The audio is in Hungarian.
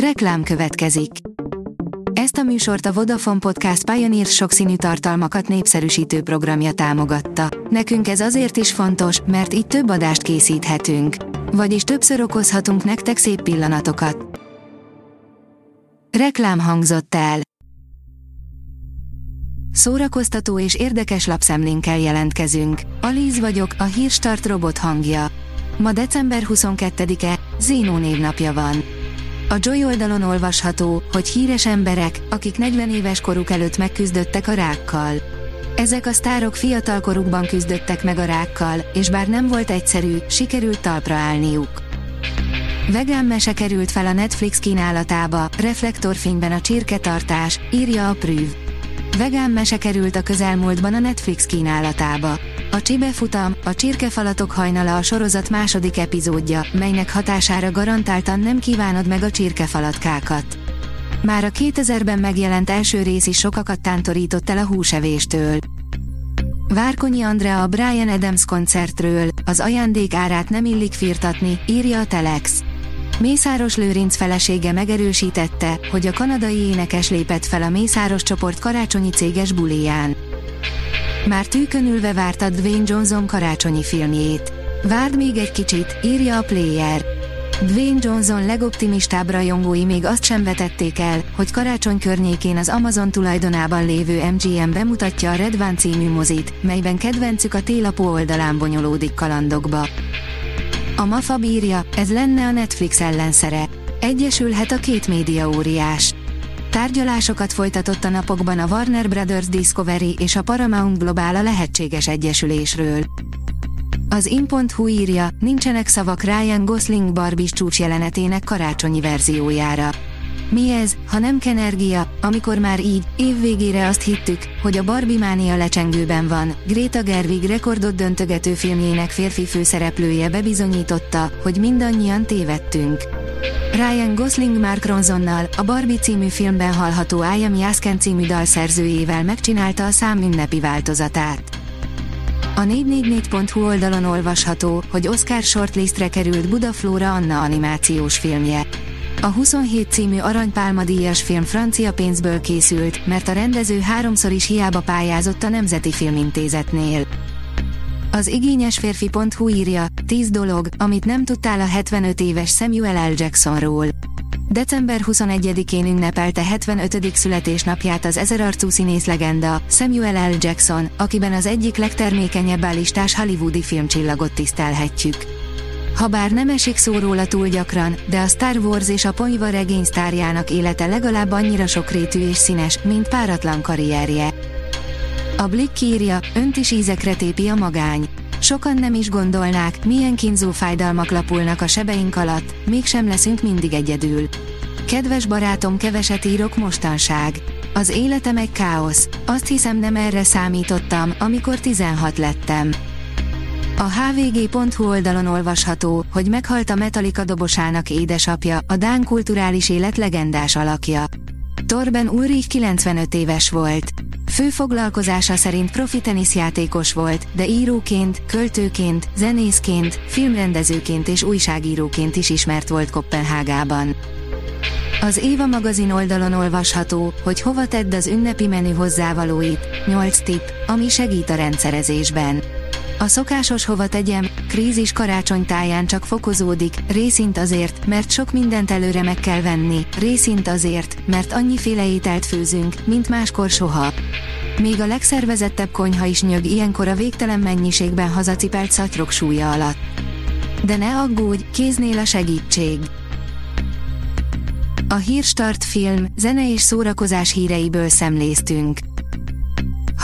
Reklám következik. Ezt a műsort a Vodafone Podcast Pioneer sokszínű tartalmakat népszerűsítő programja támogatta. Nekünk ez azért is fontos, mert így több adást készíthetünk. Vagyis többször okozhatunk nektek szép pillanatokat. Reklám hangzott el. Szórakoztató és érdekes lapszemlénkkel jelentkezünk. Alíz vagyok, a hírstart robot hangja. Ma december 22-e, Zénó névnapja van. A Joy oldalon olvasható, hogy híres emberek, akik 40 éves koruk előtt megküzdöttek a rákkal. Ezek a sztárok fiatal korukban küzdöttek meg a rákkal, és bár nem volt egyszerű, sikerült talpra állniuk. Vegán mese került fel a Netflix kínálatába, reflektorfényben a csirketartás, írja a Prüv. Vegán mese került a közelmúltban a Netflix kínálatába. A Csibe futam, a csirkefalatok hajnala a sorozat második epizódja, melynek hatására garantáltan nem kívánod meg a csirkefalatkákat. Már a 2000-ben megjelent első rész is sokakat tántorított el a húsevéstől. Várkonyi Andrea a Brian Adams koncertről, az ajándék árát nem illik firtatni, írja a Telex. Mészáros Lőrinc felesége megerősítette, hogy a kanadai énekes lépett fel a Mészáros csoport karácsonyi céges buliján. Már tűkönülve vártad Dwayne Johnson karácsonyi filmjét. Várd még egy kicsit, írja a Player. Dwayne Johnson legoptimistább rajongói még azt sem vetették el, hogy karácsony környékén az Amazon tulajdonában lévő MGM bemutatja a Red One című mozit, melyben kedvencük a télapó oldalán bonyolódik kalandokba. A MAFA bírja, ez lenne a Netflix ellenszere. Egyesülhet a két média óriás. Tárgyalásokat folytatott a napokban a Warner Brothers Discovery és a Paramount Global a lehetséges egyesülésről. Az in.hu írja, nincsenek szavak Ryan Gosling Barbie csúcs jelenetének karácsonyi verziójára. Mi ez, ha nem kenergia, amikor már így, évvégére azt hittük, hogy a Barbie mánia lecsengőben van. Greta Gerwig rekordot döntögető filmjének férfi főszereplője bebizonyította, hogy mindannyian tévedtünk. Ryan Gosling Mark Ronsonnal, a Barbie című filmben hallható I Am Yasken című dalszerzőjével megcsinálta a szám ünnepi változatát. A 444.hu oldalon olvasható, hogy Oscar shortlistre került Budaflóra Anna animációs filmje. A 27 című Aranypálma díjas film francia pénzből készült, mert a rendező háromszor is hiába pályázott a Nemzeti Filmintézetnél. Az igényes férfi.hu írja, 10 dolog, amit nem tudtál a 75 éves Samuel L. Jacksonról. December 21-én ünnepelte 75. születésnapját az ezerarcú színész legenda, Samuel L. Jackson, akiben az egyik legtermékenyebb állistás hollywoodi filmcsillagot tisztelhetjük. Habár nem esik szó róla túl gyakran, de a Star Wars és a Ponyva regény sztárjának élete legalább annyira sokrétű és színes, mint páratlan karrierje. A Blick írja, önt is ízekre tépi a magány. Sokan nem is gondolnák, milyen kínzó fájdalmak lapulnak a sebeink alatt, mégsem leszünk mindig egyedül. Kedves barátom, keveset írok mostanság. Az életem egy káosz. Azt hiszem nem erre számítottam, amikor 16 lettem. A hvg.hu oldalon olvasható, hogy meghalt a Metallica dobosának édesapja, a Dán kulturális élet legendás alakja. Torben Ulrich 95 éves volt. Fő foglalkozása szerint profi teniszjátékos volt, de íróként, költőként, zenészként, filmrendezőként és újságíróként is ismert volt Kopenhágában. Az Éva magazin oldalon olvasható, hogy hova tedd az ünnepi menü hozzávalóit, 8 tipp, ami segít a rendszerezésben. A szokásos hova tegyem, krízis karácsonytáján csak fokozódik, részint azért, mert sok mindent előre meg kell venni, részint azért, mert annyiféle ételt főzünk, mint máskor soha. Még a legszervezettebb konyha is nyög ilyenkor a végtelen mennyiségben hazacipelt szatyrok súlya alatt. De ne aggódj, kéznél a segítség. A Hírstart film, zene és szórakozás híreiből szemléztünk.